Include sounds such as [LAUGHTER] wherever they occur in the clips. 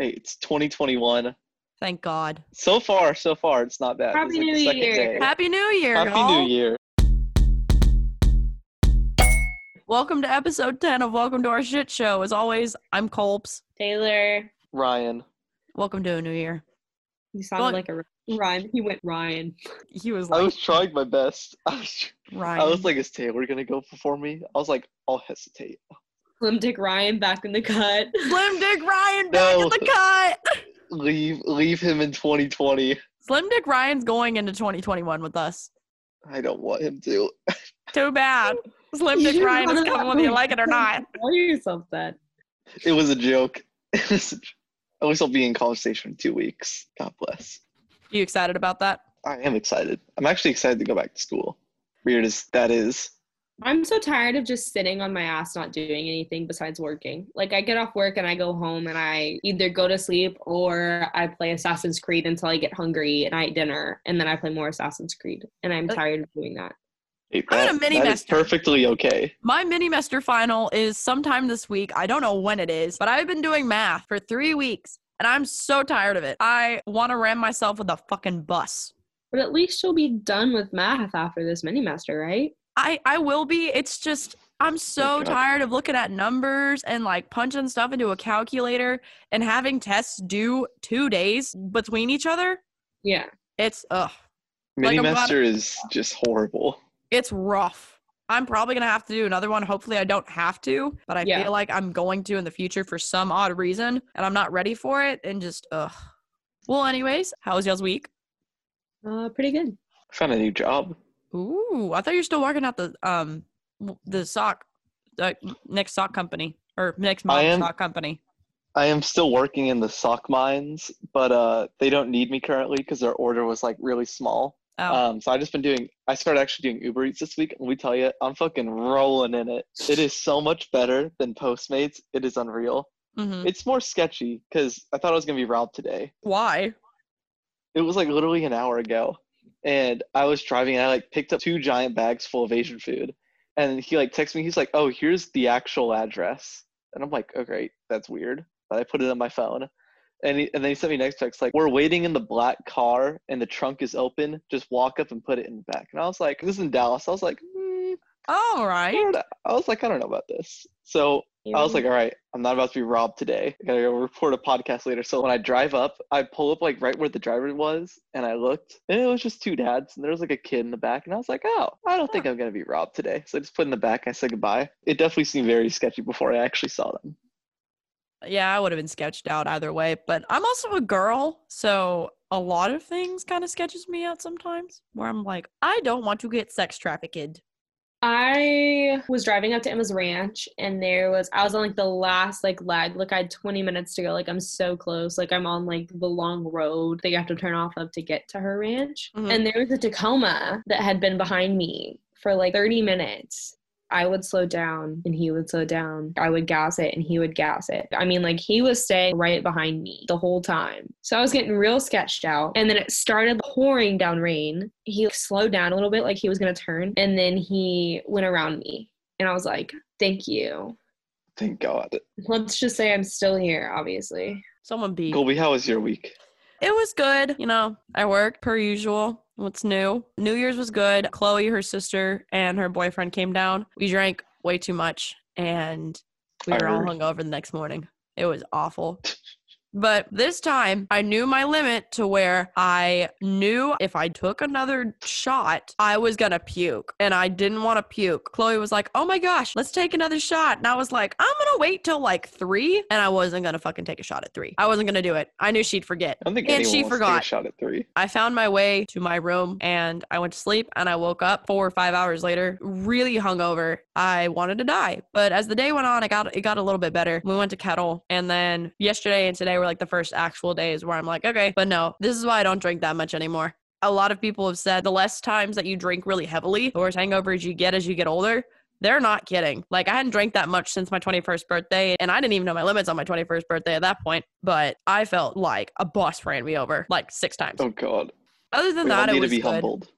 Hey, it's 2021. Thank God. So far, so far, it's not bad. Happy It's like New Year. day. Happy New Year. Happy y'all. New Year. Welcome to episode 10 of Welcome to Our Shit Show. As always, I'm Colby. Taylor, Ryan. Welcome to a new year. you sounded Well- like a Ryan. He went Ryan. He was like, I was trying my best. [LAUGHS] I was, Ryan. I was like, is Taylor gonna go before me? I was like, I'll hesitate. Slim Dick Ryan back in the cut. [LAUGHS] Slim Dick Ryan back No. in the cut. Leave, leave him in 2020. Slim Dick Ryan's going into 2021 with us. I don't want him to. [LAUGHS] Too bad. Slim Dick You Ryan is coming whether you like it or not. [LAUGHS] Tell yourself that. It was a joke. It was a j- At least I'll be in college station in two weeks. God bless. You excited about that? I am excited. I'm actually excited to go back to school. Weird as that is. I'm so tired of just sitting on my ass not doing anything besides working. Like I get off work and I go home and I either go to sleep or I play Assassin's Creed until I get hungry and I eat dinner and then I play more Assassin's Creed. And I'm tired of doing that. Hey, I had a that- mini that is master. perfectly okay. My mini master final is sometime this week. I don't know when it is, but I've been doing math for three weeks and I'm so tired of it. I want to ram myself with a fucking bus. But at least you'll be done with math after this minimester, right? I I will be. It's just I'm so God. tired of looking at numbers and like punching stuff into a calculator and having tests due two days between each other. Yeah. It's ugh. Like, Mini I'm Master is just horrible. It's rough. I'm probably gonna have to do another one. Hopefully, I don't have to, but I Yeah. feel like I'm going to in the future for some odd reason, and I'm not ready for it. And just ugh. Well, anyways, how was y'all's week? Uh, pretty good. I found a new job. Ooh, I thought you're still working at the um the sock, the next sock company or next am- sock company. I am still working in the sock mines, but uh, they don't need me currently because their order was like really small. Oh, Um, so I just been doing. I started actually doing Uber Eats this week, and we tell you, I'm fucking rolling in it. It is so much better than Postmates. It is unreal. Mm-hmm. It's more sketchy because I thought I was gonna be robbed today. Why? It was like literally an hour ago, and I was driving. and I like picked up two giant bags full of Asian food, and he like texts me. He's like, "Oh, here's the actual address," and I'm like, "Oh, great, that's weird." But I put it on my phone, and he, and then he sent me next text like, "We're waiting in the black car, and the trunk is open. Just walk up and put it in the back." And I was like, "This is in Dallas." I was like, mm, All I, right. I was like, I don't know about this. So I was like, all right, I'm not about to be robbed today. I gotta go report a podcast later. So when I drive up, I pull up like right where the driver was, and I looked, and it was just two dads, and there was like a kid in the back, and I was like, oh, I don't think I'm gonna be robbed today. So I just put in the back, I said goodbye. It definitely seemed very sketchy before I actually saw them. Yeah, I would have been sketched out either way, but I'm also a girl, so a lot of things kind of sketches me out sometimes where I'm like, I don't want to get sex trafficked. I was driving up to Emma's ranch and there was I was on like the last like leg. Like I had 20 minutes to go. Like I'm so close. Like I'm on like the long road that you have to turn off of to get to her ranch. Mhm. And there was a Tacoma that had been behind me for like 30 minutes. I would slow down and he would slow down. I would gas it and he would gas it. I mean, like he was staying right behind me the whole time. So I was getting real sketched out. And then it started pouring down rain. He like, slowed down a little bit, like he was going to turn. And then he went around me. And I was like, thank you. Thank God. Let's just say I'm still here, obviously. Someone beat. Colby, how was your week? It was good. You know, I worked per usual. What's new? New Year's was good. Chloe, her sister, and her boyfriend came down. We drank way too much and we I were all hungover the next morning. It was awful. But this time, I knew my limit to where I knew if I took another shot, I was gonna puke. And I didn't want to puke. Chloe was like, Oh my gosh, let's take another shot. And I was like, I'm gonna wait till like three. And I wasn't gonna fucking take a shot at three. I wasn't gonna do it. I knew she'd forget. I don't think And she to forgot. shot at three. I found my way to my room and I went to sleep and I woke up four or five hours later, really hungover. I wanted to die. But as the day went on, it got it got a little bit better. We went to Kettle and then yesterday and today were like the first actual days where I'm like, okay, but no, this is why I don't drink that much anymore. A lot of people have said the less times that you drink really heavily, the worse hangovers you get as you get older. They're not kidding. Like I hadn't drank that much since my 21st birthday, and I didn't even know my limits on my 21st birthday at that point. But I felt like a bus ran me over like six times. Oh God. Other than We all that, it need to was be good. humbled.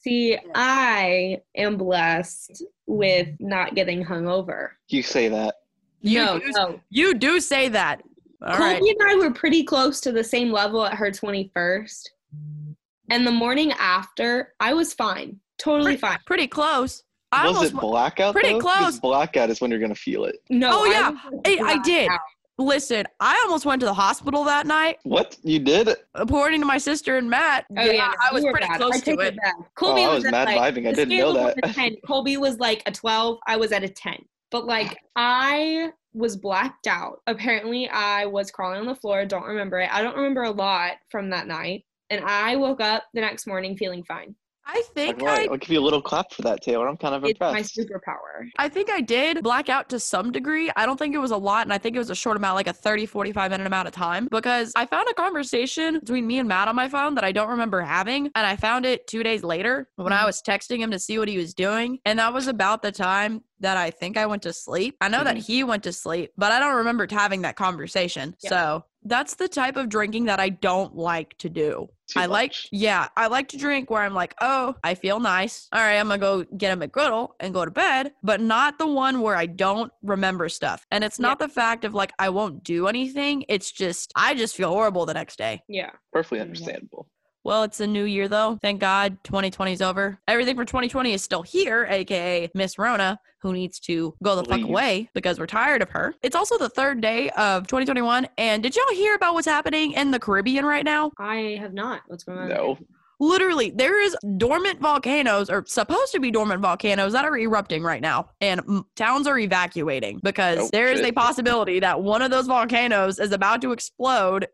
See, I am blessed with not getting hungover. You say that. You no, do- no. You do say that. All Colby right. and I were pretty close to the same level at her 21st. And the morning after, I was fine. Totally Pretty, fine. pretty close. I was almost it blackout? pretty though? 'Cause close. Blackout is when you're gonna feel it. No. Oh, I yeah. I- I did. listen. I almost went to the hospital that night. What you did? According to my sister and Matt, Oh yeah, I was pretty bad. close I to take it. Colby oh, I was, was at, mad like, vibing. I didn't know that. was a 10. Colby was like a 12. I was at a 10. But like I was blacked out. Apparently, I was crawling on the floor. Don't remember it. I don't remember a lot from that night. And I woke up the next morning feeling fine. I think Like, I. I'll give you a little clap for that, Taylor. I'm kind of It's my superpower. I think I did black out to some degree. I don't think it was a lot, and I think it was a short amount, like a 30, 45 minute amount of time, because I found a conversation between me and Matt on my phone that I don't remember having. And I found it two days later when I Mhm. was texting him to see what he was doing. And that was about the time that I think I went to sleep. I know that Mhm. he went to sleep, but I don't remember having that conversation. Yeah. So that's the type of drinking that I don't like to do. Too I like, yeah, I like to drink where I'm like, oh, I feel nice. All right, I'm gonna go get a McGriddle and go to bed, but not the one where I don't remember stuff. And it's not the fact of like I won't do anything. It's just I just feel horrible the next day. Yeah. Perfectly Yeah. understandable. Well, it's a new year though. Thank God 2020 is over. Everything for 2020 is still here, aka Miss Rona, who needs to go the fuck away because we're tired of her. It's also the third day of 2021. And did y'all hear about what's happening in the Caribbean right now? I have not. What's going on? No. literally there is dormant volcanoes or supposed to be dormant volcanoes that are erupting right now and mm, towns are evacuating because Oh, there is a possibility that one of those volcanoes is about to explode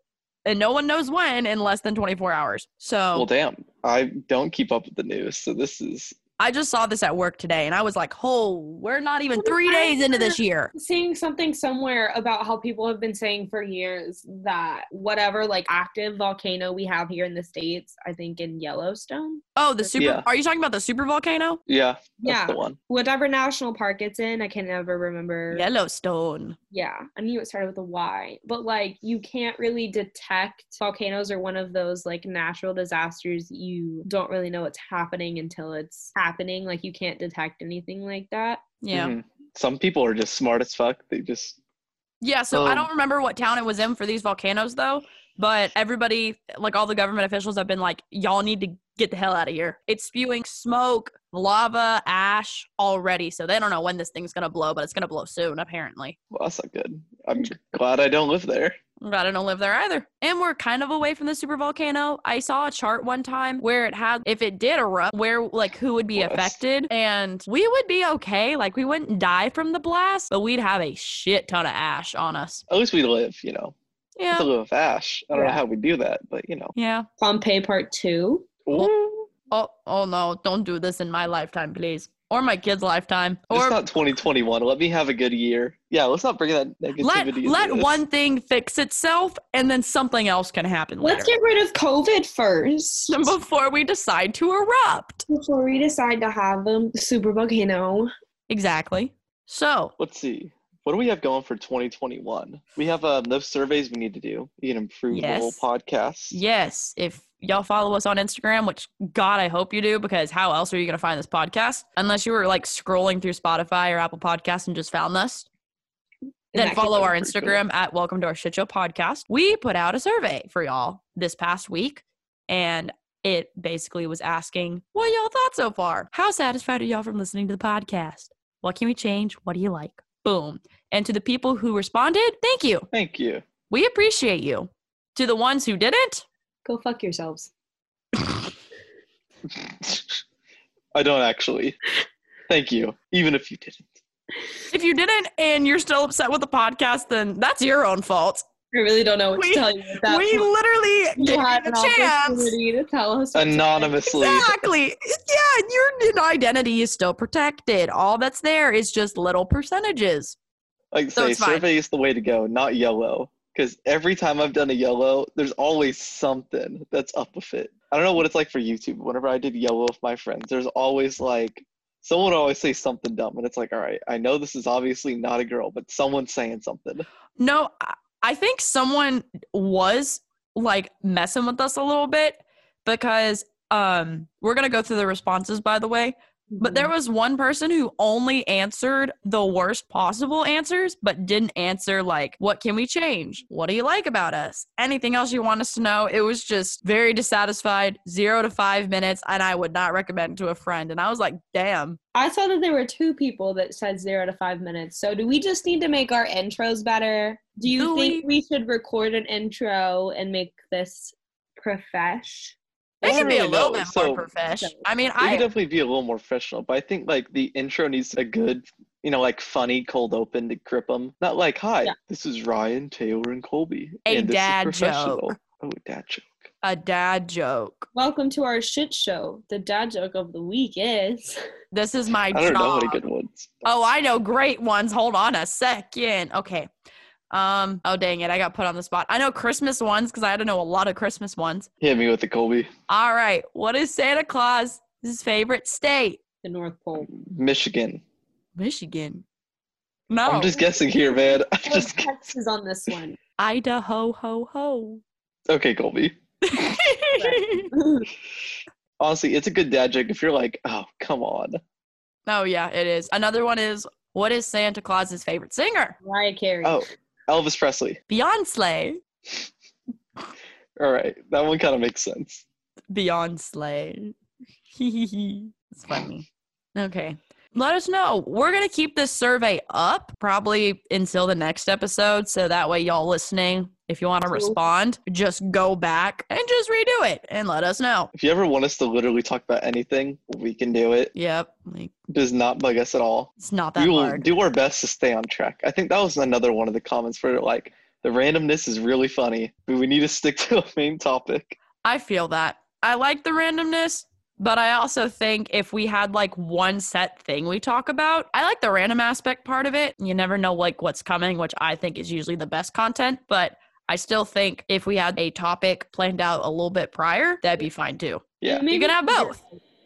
and no one knows when in less than 24 hours so Well, damn. I don't keep up with the news, so this is i just saw this at work today and i was like oh we're not even three days into this year seeing something somewhere about how people have been saying for years that whatever like active volcano we have here in the states, I think in Yellowstone, oh the super Yeah. are you talking about the super volcano yeah. That's Yeah. the one. whatever national park it's in, I can never remember. yellowstone Yeah, I knew it started with a Y, but like you can't really detect volcanoes are one of those like natural disasters. You don't really know what's happening until it's happening. Happening, like you can't detect anything like that. yeah Mhm. Some people are just smart as fuck. They just Yeah, so I Um, don't remember what town it was in for these volcanoes though, but everybody, like all the government officials have been like, y'all need to get the hell out of here. It's spewing smoke, lava, ash already, so they don't know when this thing's gonna blow, but it's gonna blow soon, apparently. well, that's not good. I'm glad I don't live there. I'm glad I don't live there either. And we're kind of away from the super volcano. I saw a chart one time where it had, if it did erupt, where like who would be Bless. affected, and we would be okay. Like we wouldn't die from the blast, but we'd have a shit ton of ash on us. At least we live, you know. Yeah. to live with Ash. I don't know how we do that, but you know. Yeah. Pompeii Part Two. Ooh, Oh, oh no, don't do this in my lifetime, please. Or my kid's lifetime. it's not 2021. Let me have a good year. Yeah, let's not bring that negativity. let into let this. one thing fix itself and then something else can happen Let's later. get rid of COVID first [LAUGHS] before we decide to erupt. before we decide to have a super volcano. Exactly. So, Let's see. What do we have going for 2021? We have um, those surveys we need to do. We can improve the whole podcast. yes, if y'all follow us on Instagram, which God, I hope you do, because how else are you going to find this podcast? Unless you were like scrolling through Spotify or Apple Podcasts and just found us. Then follow our pretty cool. Instagram at Welcome to Our Shit Show Podcast. We put out a survey for y'all this past week, and it basically was asking what y'all thought so far. How satisfied are y'all from listening to the podcast? What can we change? What do you like? Boom. And to the people who responded, thank you. Thank you. We appreciate you. To the ones who didn't, Go fuck yourselves. [LAUGHS] I don't actually. Thank you. Even if you didn't. if you didn't and you're still upset with the podcast, then that's your own fault. I really don't know what We- to tell you at that we point. [LAUGHS] literally You gave had you an the chance. opportunity to tell us Anonymously. Exactly. Yeah, your identity is still protected. All that's there is just little percentages. Like So say, it's fine. survey is the way to go, not YOLO. Because every time I've done a YOLO, there's always something that's up with it. I don't know what it's like for YouTube. Whenever I did YOLO with my friends, there's always like someone would always say something dumb, and it's like, all right, I know this is obviously not a girl, but someone's saying something. No, I- think someone was like messing with us a little bit because um we're gonna go through the responses by the way. But there mm-hmm. was one person who only answered the worst possible answers, but didn't answer, like, what can we change? What do you like about us? Anything else you want us to know? It was just very dissatisfied, zero to five minutes, and I would not recommend to a friend. And I was like, damn. I saw that there were two people that said zero to five minutes. So do we just need to make our intros better? Do you Do think we should record an intro and make this profesh? It I can be a little bit So- more professional. I mean, We can definitely be a little more professional, but I think like the intro needs a good, you know, like funny cold open to grip them. Not like, hi, Yeah. this is Ryan, Taylor, and Colby. A and this dad is joke. Oh, a dad joke. a dad joke. Welcome to our shit show. The dad joke of the week is [LAUGHS] This is my I don't know any good ones. Oh, I know great ones. Hold on a second. Okay. Um. Oh, dang it! I got put on the spot. I know Christmas ones because I had to know a lot of Christmas ones. Hit me with the Colby. All right. What is Santa Claus's favorite state? the North Pole. Michigan. Michigan. No. I'm just guessing here, man. [LAUGHS] I'm just Texas on this one. Idaho ho ho. okay, Colby. [LAUGHS] Honestly, it's a good dad joke if you're like, oh, come on. oh yeah, it is. Another one is what is Santa Claus's favorite singer? Mariah Carey. Oh, Elvis Presley. Beyonce. All right, that one kind of makes sense. Beyonce. [LAUGHS] it's funny. Okay. Let us know. We're going to keep this survey up probably until the next episode. So that way, y'all listening, if you want to respond, just go back and just redo it and let us know. If you ever want us to literally talk about anything, we can do it. Yep. Like, Does not bug us at all. it's not that we will hard. do our best to stay on track. I think that was another one of the comments where like the randomness is really funny, but we need to stick [LAUGHS] to a main topic. I feel that. I like the randomness, but I also think if we had like one set thing we talk about, I like the random aspect part of it. You never know like what's coming, which I think is usually the best content, but I still think if we had a topic planned out a little bit prior, that'd be fine too. Yeah. You can have both.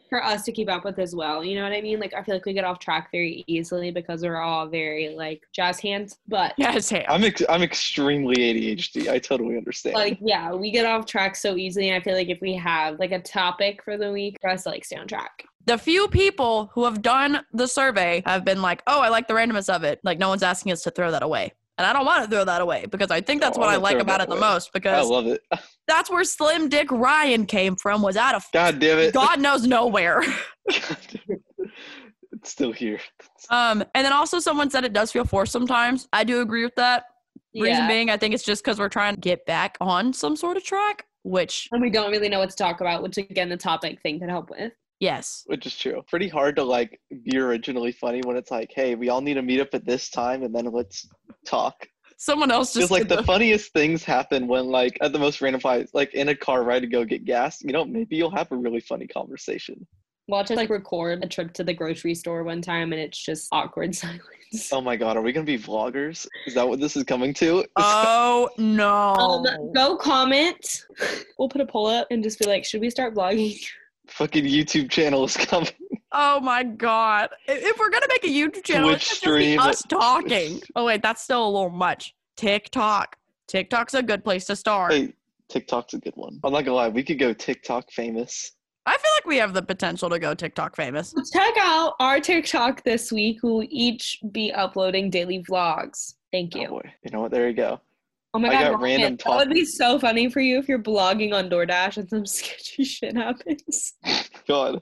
For us to keep up with as well. You know what I mean? Like I feel like we get off track very easily because we're all very like jazz hands. But [LAUGHS] Yes, Ham. I'm ex- I'm extremely ADHD. I totally understand. like yeah, we get off track so easily. And I feel like if we have like a topic for the week, for us to like stay on track. the few people who have done the survey have been like, oh, I like the randomness of it. Like, no one's asking us to throw that away. And I don't want to throw that away because I think that's No, what I'm I gonna like about it the away. most because I love it. [LAUGHS] that's where Slim Dick Ryan came from, was out of God damn it. [LAUGHS] God knows nowhere. [LAUGHS] it's still here. Um, and then also someone said it does feel forced sometimes. I do agree with that. Reason Yeah. being, I think it's just because we're trying to get back on some sort of track, which, And we don't really know what to talk about, which again the topic thing could help with. yes. Which is true. Pretty hard to like be originally funny when it's like, hey, we all need to meet up at this time and then let's talk. Someone else just Just like did the funniest things happen when like at the most random times, like in a car ride to go get gas. You know, maybe you'll have a really funny conversation. Watch us like record a trip to the grocery store one time and it's just awkward [LAUGHS] silence. Oh my god, are we gonna be vloggers? Is that what this is coming to? [LAUGHS] Oh no. Um, go comment. [LAUGHS] We'll put a poll up and just be like, should we start vlogging? Fucking YouTube channel is coming. Oh my god! If, if we're gonna make a YouTube channel, Twitch it's just gonna be us talking. Oh wait, that's still a little much. TikTok. TikTok's a good place to start. Hey, TikTok's a good one. I'm not gonna lie, we could go TikTok famous. I feel like we have the potential to go TikTok famous. Check out our TikTok this week. We'll each be uploading daily vlogs. Thank Oh you. boy. You know what? There you go. Oh my I god, got Ryan, random that would be so funny for you if you're blogging on DoorDash and some [LAUGHS] sketchy shit happens. [LAUGHS] God.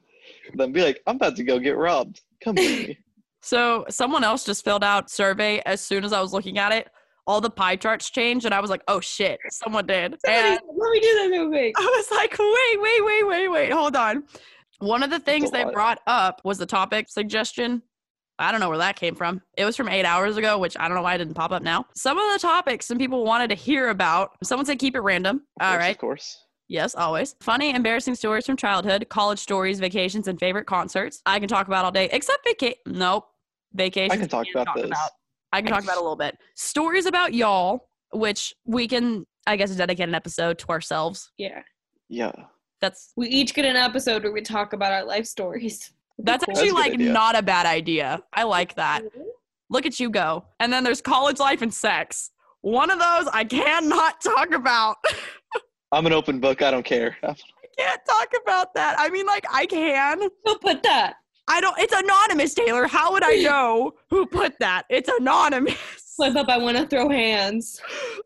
Then be like, I'm about to go get robbed. Come with me. [LAUGHS] So someone else just filled out survey as soon as I was looking at it. All the pie charts changed, and I was like, "Oh shit, someone did." Somebody- And let me do that real quick. [LAUGHS] I was like, "Wait, wait, wait, wait, wait, hold on." One of the things they lot. brought up was the topic suggestion. I don't know where that came from. It was from eight hours ago, which I don't know why it didn't pop up now. Some of the topics some people wanted to hear about. Someone said keep it random. Of All course, right. Of course. Yes, always. Funny, embarrassing stories from childhood, college stories, vacations, and favorite concerts. I can talk about all day, except vaca. Nope. Vacations. I can talk can't about those. I can talk about a little bit. Stories about y'all, which we can, I guess, dedicate an episode to ourselves. Yeah. Yeah. That's We each get an episode where we talk about our life stories. [LAUGHS] that's Cool. actually a good like idea. not a bad idea. I like that. Look at you go. And then there's college life and sex. One of those I cannot [LAUGHS] talk about. [LAUGHS] I'm an open book. I don't care. [LAUGHS] I can't talk about that. I mean, like I can. Who put that? I don't. It's anonymous, Taylor. How would I [LAUGHS] know who put that? It's anonymous. Flip up, I want to throw hands.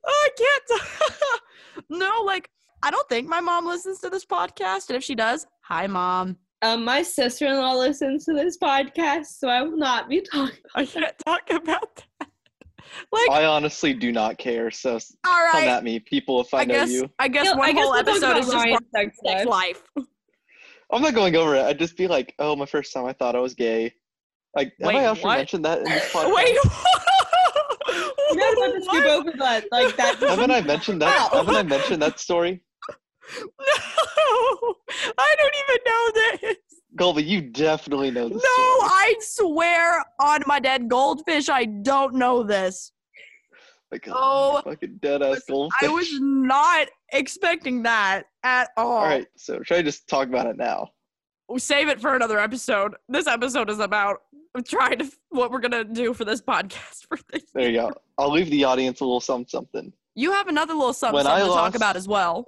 I can't. [LAUGHS] no, like I don't think my mom listens to this podcast, and if she does, hi, mom. Um, my sister in law listens to this podcast, so I will not be talking. I can't talk about that. Like, I honestly do not care. So s- all come right. at me, people, if I, I know guess. you. I guess No, one I guess whole episode about is just Ryan's Ryan's sex sex life. life. I'm not going over it. I'd just be like, oh, my first time I thought I was gay. Like, have I actually what? mentioned that in this [LAUGHS] podcast? Wait. You're not about to skip What? over [LAUGHS] that. Like that. Haven't I mentioned that? Wow. Haven't I mentioned that story? [LAUGHS] No, I don't even know Colby, you definitely know No, this story. I swear on my dead goldfish, I don't know this. Like, Oh, fucking dead ass goldfish. I was not expecting that at all. All right, so should I just talk about it now? Save it for another episode. This episode is about trying to what we're gonna do for this podcast for this. There you go. I'll leave the audience a little something something. You have another little something, something to talk about as well.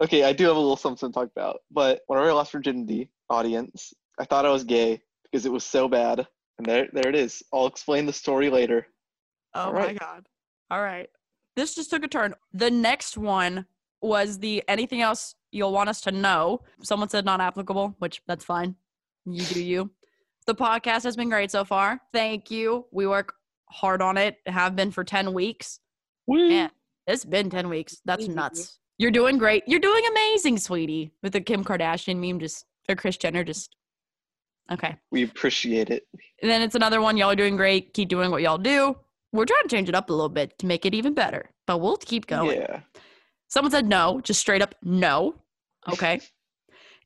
Okay, I do have a little something to talk about. But whenever I lost virginity, audience, I thought I was gay because it was so bad. And there, there it is. I'll explain the story later. Oh All my right. god. All right. This just took a turn. The next one was the anything else you'll want us to know. Someone said not applicable, which that's fine. You do you. The podcast has been great so far. Thank you. We work hard on it. Have been for 10 weeks. Woo! Man, it's been 10 weeks. That's nuts. You're doing great. You're doing amazing, sweetie. With the Kim Kardashian meme just or Kris Jenner just Okay. We appreciate it. And then it's another one. Y'all are doing great. Keep doing what y'all do. We're trying to change it up a little bit to make it even better, but we'll keep going. Yeah. Someone said no, just straight up no. Okay.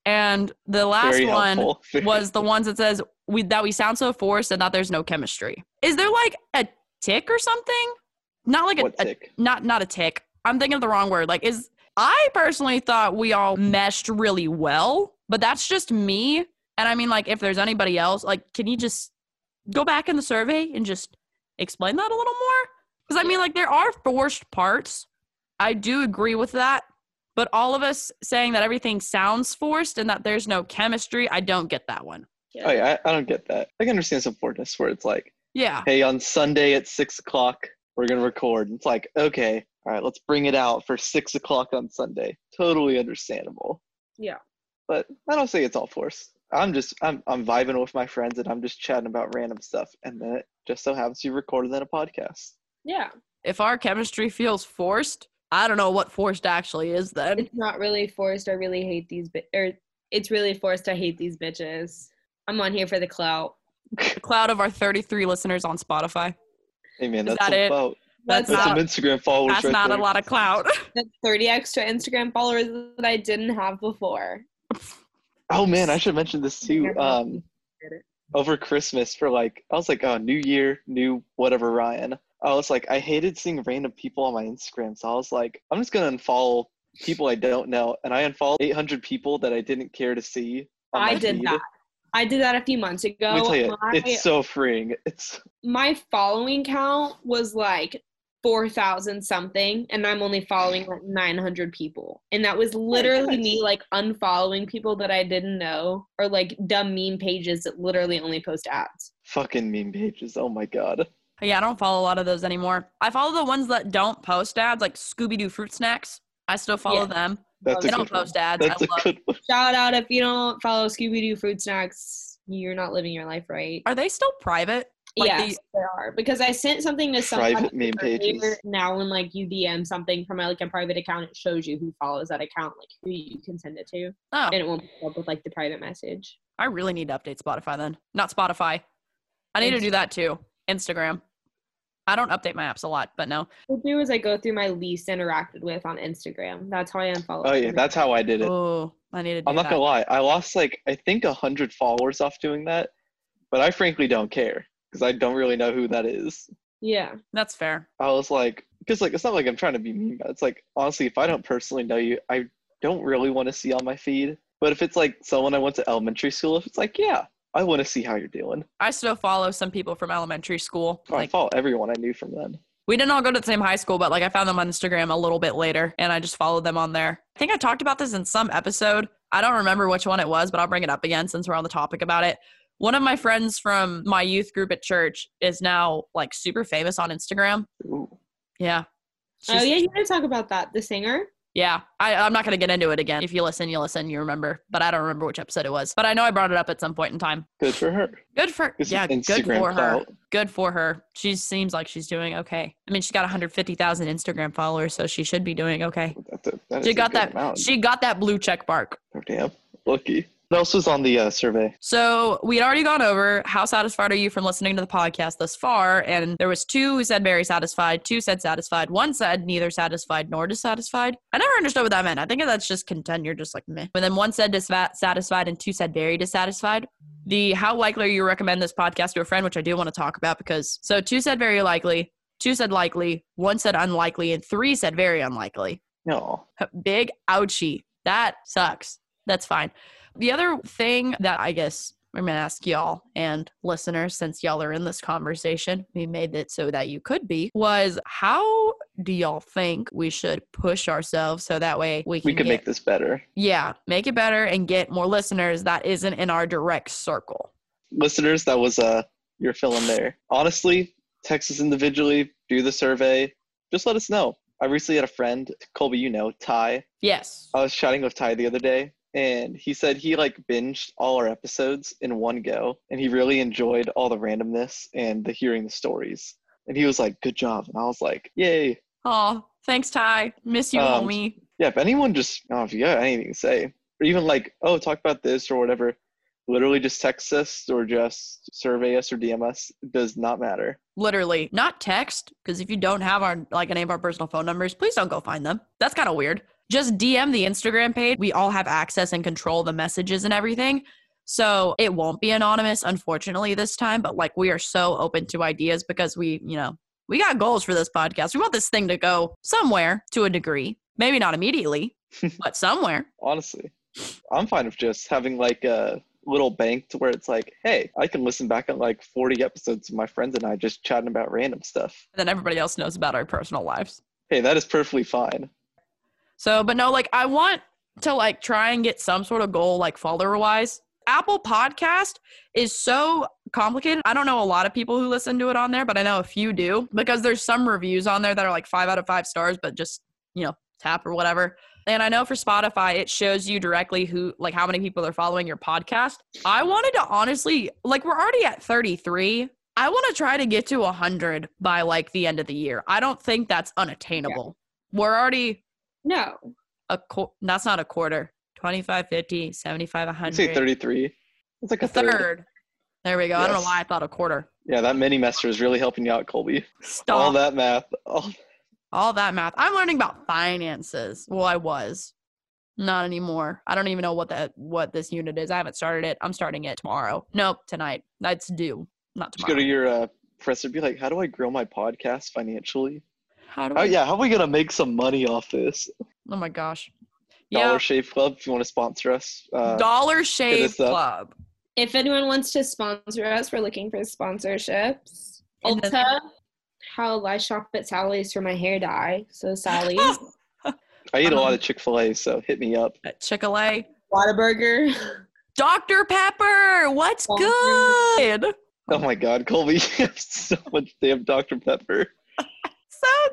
and the last Very one [LAUGHS] was the ones that says we that we sound so forced and that there's no chemistry. Is there like a tick or something? Not like a, a tick? not not a tick. I'm thinking of the wrong word. Like is I personally thought we all meshed really well, but that's just me. And I mean like if there's anybody else, like can you just go back in the survey and just explain that a little more? Cuz I mean like there are forced parts. I do agree with that. But all of us saying that everything sounds forced and that there's no chemistry, I don't get that one. Oh, yeah, I, I don't get that. I can understand some forwardness where it's like, Yeah. hey, on Sunday at six o'clock, we're gonna record. It's like, okay, all right, let's bring it out for six o'clock on Sunday. Totally understandable. Yeah. But I don't say it's all forced. I'm just I'm I'm vibing with my friends and I'm just chatting about random stuff, and then it just so happens you recorded in a podcast. Yeah. If our chemistry feels forced, I don't know what forced actually is then. It's not really forced. I really hate these. Bi- or it's really forced. I hate these bitches. I'm on here for the clout. The cloud of our 33 listeners on Spotify. Hey man, Is that's that it? about That's, That's that's not, some Instagram followers. That's right not there. a lot of clout. [LAUGHS] that's 30 extra Instagram followers that I didn't have before. Oh man, I should mention this too. Um, over Christmas for like I was like, oh, New Year, new whatever, Ryan. I was like, I hated seeing random people on my Instagram, so I was like, I'm just gonna unfollow people I don't know, and I unfollowed 800 people that I didn't care to see. I did feed. that. I did that a few months ago. Let me tell you, my, it's so freeing. It's my following count was like 4,000 something, and I'm only following like 900 people. And that was oh literally nice. me like unfollowing people that I didn't know or like dumb meme pages that literally only post ads. fucking meme pages. Oh my god. yeah, I don't follow a lot of those anymore. I follow the ones that don't post ads, like Scooby Doo Fruit Snacks. I still follow Yeah. them. That's They a don't good one. post ads. That's I a love. good one. Shout out if you don't follow Scooby Doo Fruit Snacks, you're not living your life right. Are they still private? Like yes, the- they are. Because I sent something to somebody Private meme pages. Now, when like you DM something from my like a private account, it shows you who follows that account, like who you can send it to, Oh, and it won't pop up with like the private message. I really need to update Spotify then. Not Spotify. I need to do that too. Instagram. I don't update my apps a lot, but no. What I do is I go through my least interacted with on Instagram. That's how I unfollow. Oh yeah, them. that's how I did it. Oh, I need to do I'm not that. gonna lie. I lost like I think a hundred followers off doing that, but I frankly don't care because I don't really know who that is. yeah. That's fair. I was like, because like it's not like I'm trying to be mean, but it's like honestly, if I don't personally know you, I don't really want to see on my feed. But if it's like someone I went to elementary school, if it's like, yeah, I want to see how you're doing. I still follow some people from elementary school. Oh, I follow everyone I knew from then. we didn't all go to the same high school, but like I found them on Instagram a little bit later and I just followed them on there. I think I talked about this in some episode. I don't remember which one it was, but I'll bring it up again since we're on the topic about it. One of my friends from my youth group at church is now like super famous on Instagram. Ooh. Yeah. Oh yeah, you want to talk about that? The singer. Yeah, I, I'm not going to get into it again. If you listen, you listen, you remember. But I don't remember which episode it was. But I know I brought it up at some point in time. Good for her. Good for Get yeah, good Instagram for her. clout. Good for her. She seems like she's doing okay. I mean, she's got 150,000 Instagram followers, so she should be doing okay. That's a, that is She a got good that. amount. She got that blue check mark. Oh, damn. Lucky. What else was on the uh, survey? So we had already gone over how satisfied are you from listening to the podcast thus far, and there was two who said very satisfied, two said satisfied, one said neither satisfied nor dissatisfied. I never understood what that meant. I think that's just content. You're just like meh. But then one said dissatisfied and two said very dissatisfied. The how likely are you to recommend this podcast to a friend, which I do want to talk about because so two said very likely, two said likely, one said unlikely, and three said very unlikely. No. Big ouchie. That sucks. That's fine. The other thing that I guess I'm going to ask y'all and listeners, since y'all are in this conversation, we made it so that you could be, was how do y'all think we should push ourselves so that way we can, We could get, make this better. yeah, make it better and get more listeners that isn't in our direct circle? Listeners, that was uh, your fill in there. Honestly, text us individually, do the survey. Just let us know. I recently had a friend, Colby, you know, Ty. Yes. I was chatting with Ty the other day, and he said he like binged all our episodes in one go, and he really enjoyed all the randomness and the hearing the stories. And he was like, "Good job," and I was like, "Yay!" Oh, thanks, Ty. Miss you, Um, homie. Yeah, if anyone just, oh, if you got anything to say, or even like, oh, talk about this or whatever, literally just text us or just survey us or DM us. It does not matter. literally not text because if you don't have our like any of our personal phone numbers please don't go find them that's kind of weird just dm the instagram page. We all have access and control the messages and everything. So it won't be anonymous unfortunately this time but like we are so open to ideas because we you know we got goals for this podcast. We want this thing to go somewhere to a degree. Maybe not immediately [LAUGHS] but somewhere. Honestly, I'm fine with just having like a little bank to where it's like, hey, I can listen back on like 40 episodes of my friends and I just chatting about random stuff. and then everybody else knows about our personal lives. Hey, that is perfectly fine. So, but no, like I want to like try and get some sort of goal like follower wise. Apple Podcast is so complicated. I don't know a lot of people who listen to it on there, but I know a few do because there's some reviews on there that are like 5 out of 5 stars but just, you know, tap or whatever. And I know for Spotify it shows you directly who like how many people are following your podcast. I wanted to honestly like we're already at 33. I want to try to get to 100 by like the end of the year. I don't think that's unattainable. We're already No. a qu- that's not a quarter. 25 50 75 You 100 say 33. It's like a a third. third. There we go. I don't know why i thought a quarter. Yeah, that minimester is really helping you out, Colby. stop. All all that. that math. All that math. I'm learning about finances. Well i was. Not anymore. I don't even know what that what this unit is. I haven't started it. I'm starting it tomorrow. Nope tonight. That's due. Not just go to your uh, professor and be like, how do I grow my podcast financially? How do Oh I, yeah, how are we gonna make some money off this? oh my gosh Dollar yeah Shave Club, if you want to sponsor us. Uh, dollar shave us up. club If anyone wants to sponsor us, we're looking for sponsorships. And then- Ulta, how I shop at Sally's for my hair dye. So Sally's, [LAUGHS] I eat a lot um, of Chick Fil A, so hit me up. at chick-fil-a Whataburger. dr pepper what's Dr. good Oh my God, Colby, [LAUGHS] you have so much damn Dr Pepper.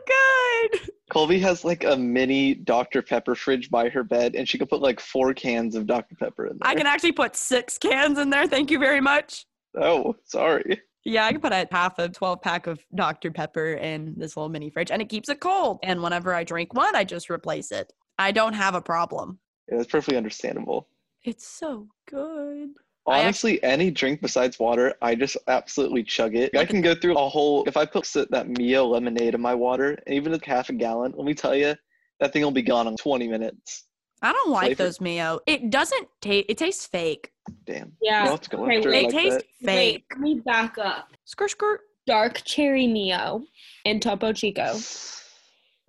Good Colby has like a mini Dr Pepper fridge by her bed, and she can put like four cans of Dr Pepper in there. I can actually put six cans in there. Thank you very much. Oh, sorry. Yeah, I can put a half a 12 pack of Dr. Pepper in this little mini fridge and it keeps it cold. And whenever I drink one, I just replace it. I don't have a problem. Yeah, that's perfectly understandable. It's so good. I act- Honestly, any drink besides water, I just absolutely chug it. I can go through a whole. If I put that Mio lemonade in my water, even a half a gallon, let me tell you, that thing will be gone in 20 minutes. I don't like Flavor. those Mio. It doesn't taste, it tastes fake. Damn. Yeah. No, it's going Okay, after wait, it It like tastes that. fake. Wait, let me back up. Skirt, skirt. Dark cherry Mio and Topo Chico.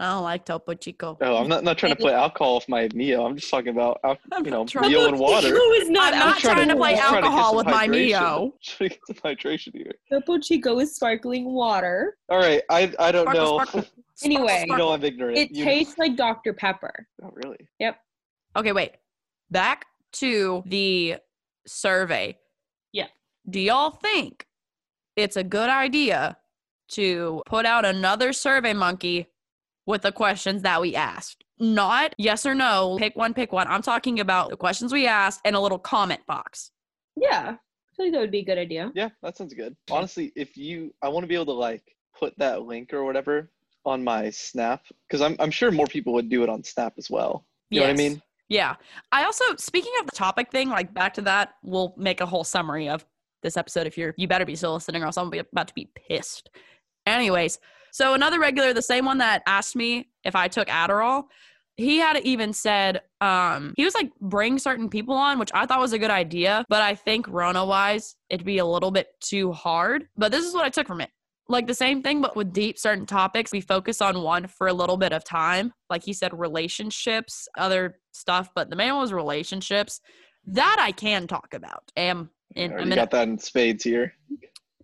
I don't like Topo Chico. Oh, I'm not, not trying to play alcohol with my Mio. I'm just talking about, [LAUGHS] I'm you know, trying- Mio and water. Chico is not, I'm not alcohol. trying to play just trying alcohol some with my hydration. Mio. Trying to get some hydration here. Topo Chico is sparkling water. All right, I I don't Sparkle, know. sparkle. [LAUGHS] Anyway. You know I'm ignorant. It You- tastes like Dr. Pepper. Oh, really? Yep. Okay, wait. Back to the survey. Yeah. do y'all think it's a good idea to put out another survey monkey with the questions that we asked? Not yes or no, pick one, pick one. I'm talking about the questions we asked and a little comment box. Yeah, I feel like that would be a good idea. Yeah, that sounds good. Honestly, if you, I want to be able to like put that link or whatever on my Snap because I'm I'm sure more people would do it on Snap as well. You know what I mean? Yeah. I also, speaking of the topic thing, like back to that, we'll make a whole summary of this episode if you're, you better be still listening or else I'm be about to be pissed. Anyways, so another regular, the same one that asked me if I took Adderall, he had even said, um, he was like, bring certain people on, which I thought was a good idea, but I think Rona wise, it'd be a little bit too hard. But this is what I took from it. Like the same thing, but with deep certain topics, we focus on one for a little bit of time. Like he said, relationships, other stuff, but the main one was relationships. That I can talk about. Am in, I'm in a, got that in spades here.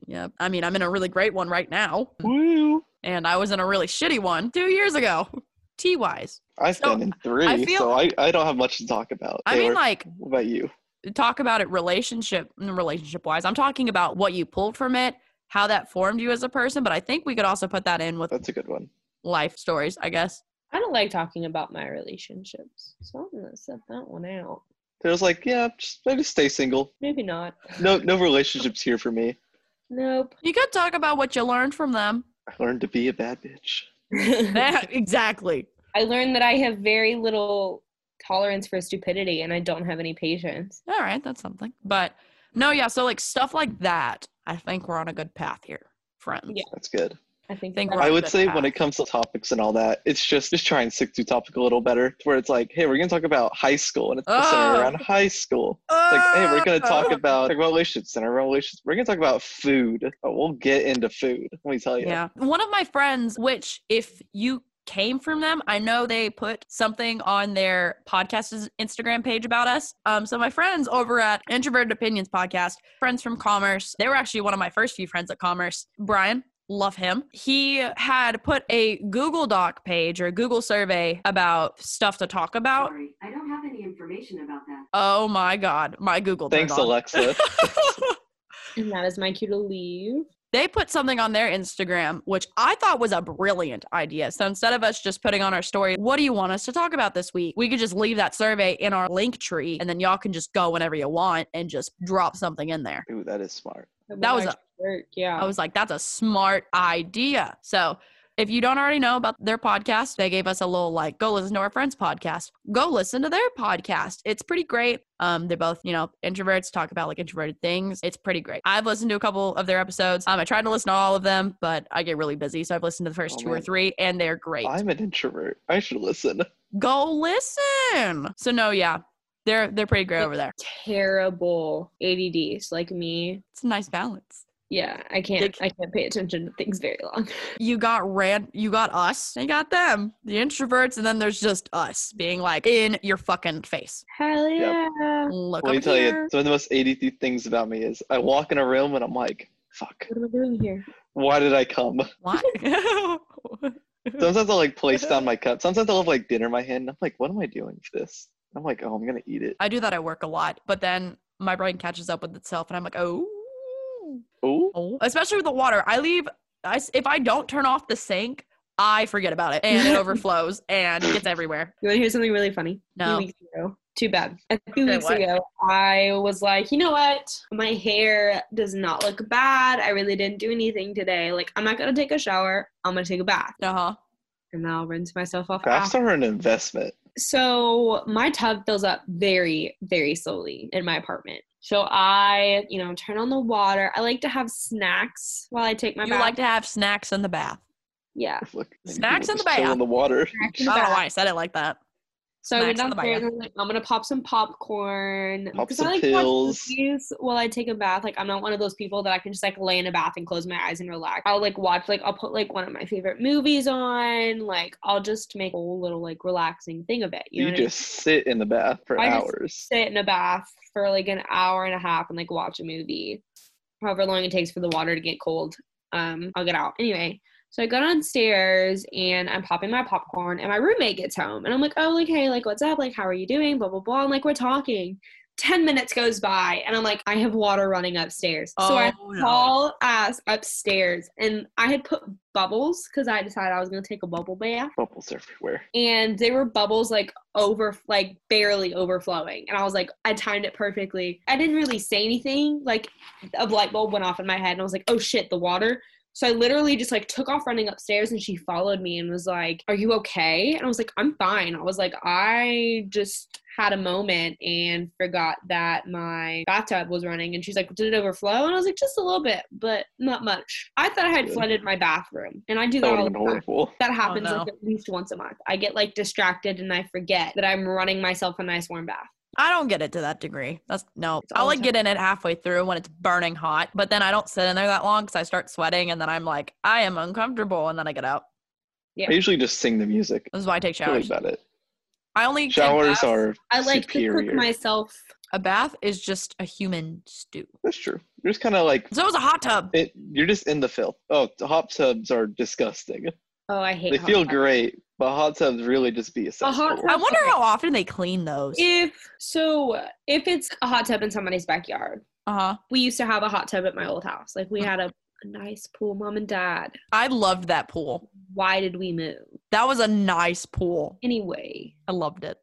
yeah, I mean, I'm in a really great one right now, Woo! And I was in a really shitty one two years ago. T wise, I've So, been in three, I feel- so I, I don't have much to talk about. I mean, Taylor, like what about you? talk about it relationship relationship wise. I'm talking about what you pulled from it, how that formed you as a person. But I think we could also put that in with That's a good one. life stories. I guess. I don't like talking about my relationships, so I'm gonna set that one out. Taylor's like, yeah, just maybe stay single. Maybe not. No, no relationships here for me. [LAUGHS] Nope. You could talk about what you learned from them. I learned to be a bad bitch. [LAUGHS] That- exactly. I learned that I have very little tolerance for stupidity and I don't have any patience. All right, that's something. But no, yeah. So like stuff like that, I think we're on a good path here, friends. Yeah. That's good. I think, Think that- we're on I a would good say when it comes to topics and all that, it's just just try and stick to topic a little better. Where it's like, hey, we're gonna talk about high school, and it's Oh. centered around high school. It's like, hey, we're gonna talk Oh. about talk about relationships and our relationships. We're gonna talk about food. Oh, we'll get into food. Let me tell you. Yeah. One of my friends, which if you came from them, I know they put something on their podcast's Instagram page about us. Um, so my friends over at Introverted Opinions podcast, friends from Commerce, they were actually one of my first few friends at Commerce. Brian, love him. He had put a Google Doc page or Google survey about stuff to talk about. Sorry, I don't have any information about that. Oh my God, my Google. turned Thanks, on. Alexa. [LAUGHS] and that is my cue to leave. they put something on their Instagram, which I thought was a brilliant idea. So instead of us just putting on our story, what do you want us to talk about this week? We could just leave that survey in our Linktree and then y'all can just go whenever you want and just drop something in there. Ooh, that is smart. That was a- actually work. Yeah. I was like, that's a smart idea. So if you don't already know about their podcast, they gave us a little like, go listen to our friend's podcast. Go listen to their podcast. It's pretty great. Um, they're both, you know, introverts talk about like introverted things. It's pretty great. I've listened to a couple of their episodes. Um, I tried to listen to all of them, but I get really busy. So I've listened to the first Oh, two or three, and they're great. I'm an introvert. I should listen. Go listen. So no, yeah. They're they're pretty great over there. terrible ADDs like me. It's a nice balance. Yeah, I can't. Like- I can't pay attention to things very long. [LAUGHS] you got ran you got us you got them the introverts and then there's just us being like in your fucking face Hell Yep. yeah! look Let me tell here. you, some of the most ADD things about me is I walk in a room and I'm like, fuck, What am I doing here? why did I come? [LAUGHS] Why? [LAUGHS] Sometimes I'll like place down my cup. Sometimes I'll have like dinner in my hand. And I'm like, what am I doing for this? I'm like, oh, I'm gonna eat it. i do that at work a lot but then my brain catches up with itself and i'm like oh, Oh, oh. especially with the water i leave I, if i don't turn off the sink i forget about it and it [LAUGHS] overflows and it gets everywhere You want to hear something really funny? No. few weeks ago. Too bad. A few Okay, weeks what? ago, I was like, you know what? My hair does not look bad. I really didn't do anything today. Like, I'm not gonna take a shower. I'm gonna take a bath, uh-huh and then I'll rinse myself off. baths after. are an investment. So my tub fills up very, very slowly in my apartment. So I, you know, turn on the water. I like to have snacks while I take my bath. you bath. like to have snacks in the bath yeah. Look, Snacks people in the just chill bath. in the water. I don't know why i said it like that So I went Snacks in the downstairs and like, I'm gonna pop some popcorn. Pop because some I like pills. Movies while I take a bath. Like I'm not one of those people that I can just like lay in a bath and close my eyes and relax. I'll like watch like I'll put like one of my favorite movies on. Like I'll just make a whole little like relaxing thing of it. You, You, know what I mean? just sit in the bath for I just hours. sit in a bath for like an hour and a half and like watch a movie. However long it takes for the water to get cold. Um, I'll get out. Anyway, so I go downstairs and I'm popping my popcorn and my roommate gets home and I'm like, oh like hey, like what's up? Like how are you doing? Blah blah blah. And like we're talking. 10 minutes goes by and I'm like, I have water running upstairs. so I Oh, no. haul ass upstairs and I had put bubbles because I decided I was gonna take a bubble bath. Bubbles everywhere. And they were bubbles like over like barely overflowing. And I was like, I timed it perfectly. I didn't really say anything. Like a light bulb went off in my head and I was like, oh shit, the water. So I literally just like took off running upstairs and she followed me and was like, Are you okay? And I was like, I'm fine. I was like, I just had a moment and forgot that my bathtub was running. And she's like, Did it overflow? And I was like, Just a little bit, but not much. I thought I had flooded my bathroom. And I do That that all the time. horrible. That oh, happens no. like at least once a month. I get like distracted and I forget that I'm running myself a nice warm bath. I don't get it to that degree. That's no. I'll like get in it halfway through when it's burning hot, but then I don't sit in there that long because I start sweating and then I'm like, I am uncomfortable, and then I get out. Yeah. I usually just sing the music. This is why I take That's really showers. about it. I only take Showers baths. are I like to cook myself. a bath is just a human stew. That's true. You're just kind of like So it was a hot tub. it, you're just in the filth. Oh, the hot tubs are disgusting. Oh, I hate They hot feel tubs. great, but hot tubs really just be a A hot cesspool. I wonder how often they clean those. If so, if it's a hot tub in somebody's backyard, Uh huh. we used to have a hot tub at my old house. Like we had a, a nice pool, mom and dad. I loved that pool. Why did we move? That was a nice pool. Anyway, I loved it.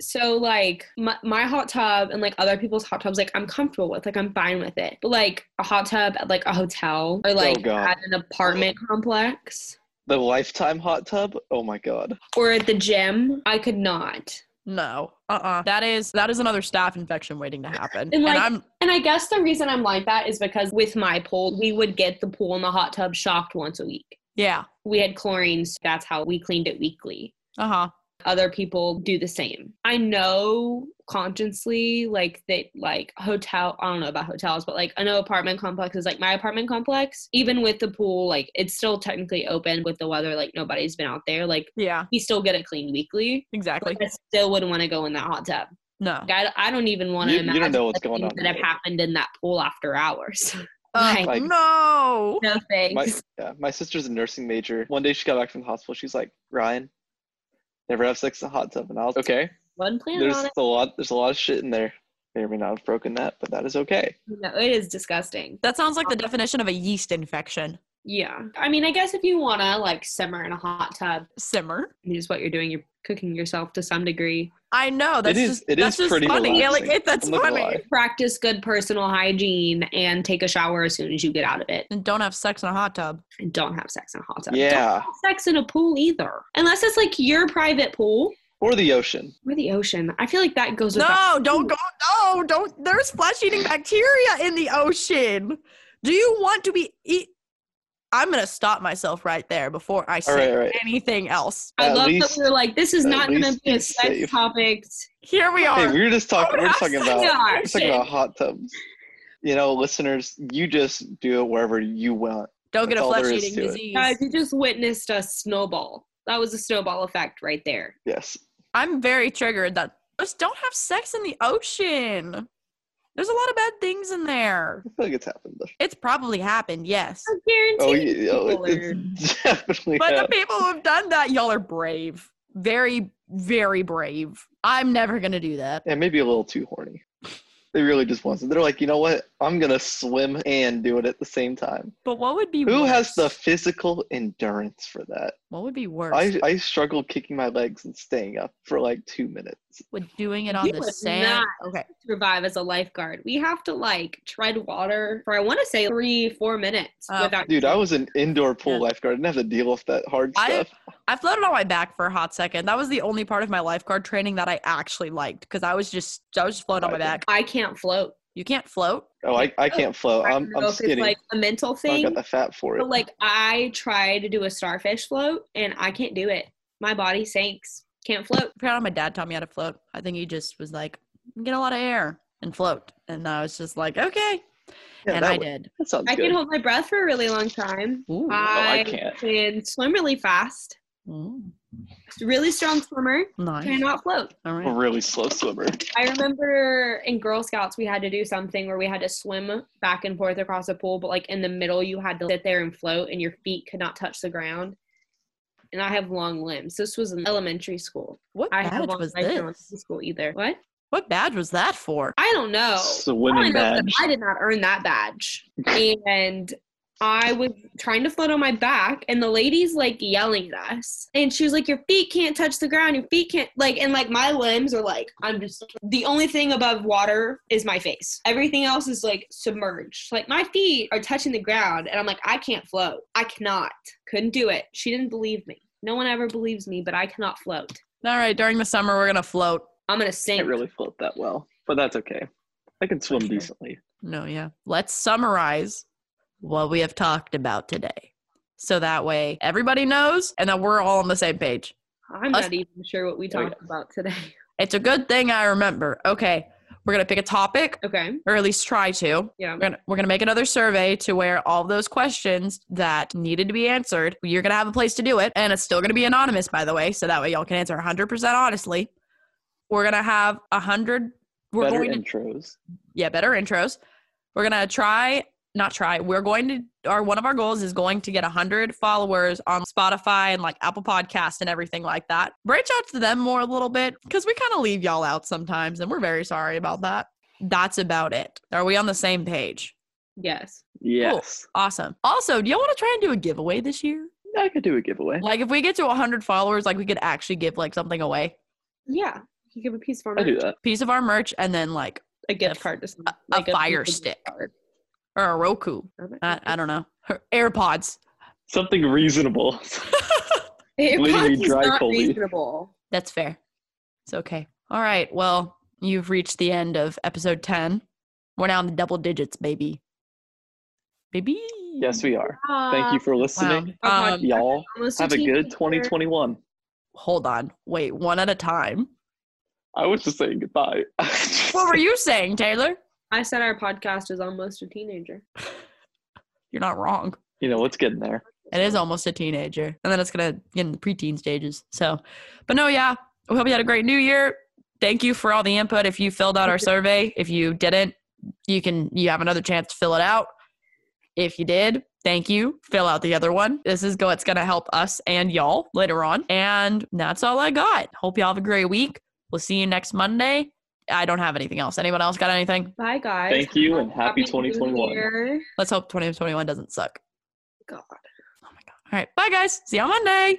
so like my, my hot tub and like other people's hot tubs, like I'm comfortable with, like I'm fine with it. But like a hot tub at like a hotel or like God. at an apartment complex The lifetime hot tub. Oh my god. or at the gym, I could not. No. Uh uh That is that is another staph infection waiting to happen. And, like- I'm And I guess the reason I'm like that is because with my pool, we would get the pool and the hot tub shocked once a week. yeah. We had chlorine, so that's how we cleaned it weekly. Uh huh. Other people do the same. I know consciously, like that, like hotel. I don't know about hotels, but like I know apartment complexes, like my apartment complex. Even with the pool, like it's still technically open with the weather. Like nobody's been out there. Like Yeah. we still get it cleaned weekly. Exactly. But I still wouldn't want to go in that hot tub. No. Like, I, I don't even want to You- you don't know what's going things on that have happened in that pool after hours. Uh, [LAUGHS] Like- Like- no. no thanks. My yeah, my sister's a nursing major. One day she got back from the hospital. She's like, Ryan, never have sex in a hot tub. And I was okay. One plan There's on it. a lot. There's a lot of shit in there. May or may not have broken that, but that is okay. No, it is disgusting. That sounds like the definition of a yeast infection. Yeah. I mean, I guess if you want to like simmer in a hot tub, Simmer. I mean, just what you're doing, you're cooking yourself to some degree. I know. That's is- just it that's is just pretty funny. Yeah, like it, that's I'm not gonna funny. Practice good personal hygiene and take a shower as soon as you get out of it. And don't have sex in a hot tub. And don't have sex in a hot tub. Don't Yeah, have sex in a pool either. Unless it's like your private pool or the ocean. or the ocean. I feel like that goes with that. No, don't go. No, don't. There's flesh-eating bacteria in the ocean. Do you want to be eat? I'm gonna stop myself right there before I say All right, all right. anything else. I At love least- that we were like, this is not going to be a sex safe. topic. Here we are. Hey, we were just oh, talking. We're have talking about. We're talking about hot tubs. You know, listeners, you just do it wherever you want. don't get a that's all flesh-eating disease. Guys, you just witnessed a snowball. That was a snowball effect right there. Yes. I'm very triggered that just don't have sex in the ocean. There's a lot of bad things in there. I feel like it's happened. Though. It's probably happened, yes. I guarantee Oh, yeah, oh, people are- it's [LAUGHS] definitely. But the people who have done that, y'all are brave. Very, very brave. I'm never gonna do that. Yeah, maybe a little too horny. They really just want to. They're like, you know what? I'm gonna swim and do it at the same time. But what would be Who has the physical endurance for that? what would be worse? I I struggle kicking my legs and staying up for like two minutes. With doing it on You the would sand. not. Okay. survive as a lifeguard. We have to like tread water for I want to say three, four minutes Uh, without. Dude, I was an indoor pool Yeah. lifeguard. I didn't have to deal with that hard stuff. I I floated on my back for a hot second. That was the only part of my lifeguard training that I actually liked because I was just I was just floating on my back. I can't float. You can't float. oh, I, I can't float. I I'm don't know I'm if it's like a mental thing. I thing, got the fat for it. but like I try to do a starfish float and I can't do it. My body sinks. Can't float. Apparently, my dad taught me how to float. I think he just was like, get a lot of air and float. And I was just like, okay. yeah, and I would- did. that sounds I good. can hold my breath for a really long time. Ooh. I I can't. can swim really fast. Ooh. Really strong swimmer. Nice. Cannot float. All I'm a really slow swimmer. I remember in Girl Scouts we had to do something where we had to swim back and forth across a pool, but like in the middle you had to sit there and float and your feet could not touch the ground. And I have long limbs. This was in elementary school. What I badge have long was legs in this? elementary school either. What? What badge was that for? I don't know. It's a All I know badge. I did not earn that badge. [LAUGHS] and I was trying to float on my back, and the lady's like yelling at us. And she was like, Your feet can't touch the ground. Your feet can't, like, and like my limbs are like, I'm just, the only thing above water is my face. Everything else is like submerged. Like, my feet are touching the ground, and I'm like, I can't float. I cannot. Couldn't do it. She didn't believe me. No one ever believes me, but I cannot float. All right, during the summer, we're going to float. I'm gonna I sink. can't really float that well, but that's okay. I can swim sure. decently. No, yeah. Let's summarize what we have talked about today. So that way everybody knows and that we're all on the same page. I'm Us- not even sure what we There we talked about today. [LAUGHS] It's a good thing I remember. Okay, we're going to pick a topic Okay. or at least try to. Yeah. We're gonna, we're gonna make another survey to where all those questions that needed to be answered, you're gonna have a place to do it, and it's still gonna be anonymous, by the way, so that way y'all can answer 100% honestly. We're gonna have a hundred. We're Better going to intros. yeah, better intros. We're gonna try, not try. We're going to. Our one of our goals is going to get hundred followers on Spotify and like Apple Podcast and everything like that. Branch out to them more a little bit because we kind of leave y'all out sometimes, and we're very sorry about that. That's about it. Are we on the same page? Yes. Yes. Awesome. Also, do y'all want to try and do a giveaway this year? I could do a giveaway. Like, if we get to 100 followers, like we could actually give like something away, Yeah. You give a piece for I do that. piece of our merch, and then like A gift A- card to some, a like fire stick. card. Or a Roku. I, I don't know. AirPods. Something reasonable. It Lady probably is dry not Foley. reasonable. That's fair. It's okay. All right. Well, you've reached the end of episode 10. We're now in the double digits, baby. Baby. yes, we are. Thank you for listening. Our Um, Y'all have a good 2021. hold on. Wait, one at a time. I was just saying goodbye. [LAUGHS] What were you saying, Taylor? I said our podcast is almost a teenager. [LAUGHS] You're not wrong. you know, it's getting there. It is almost a teenager. And then it's going to get in the preteen stages. So, but no, yeah. We hope you had a great new year. Thank you for all the input. If you filled out our survey, if you didn't, you can, you have another chance to fill it out. If you did, thank you. Fill out the other one. This is what's going to help us and y'all later on. And that's all I got. Hope y'all have a great week. We'll see you next Monday. I don't have anything else. Anyone else got anything? Bye, guys. Thank you and happy New 2021. Let's hope 2021 doesn't suck. God. Oh my God. All right. Bye, guys. See you on Monday.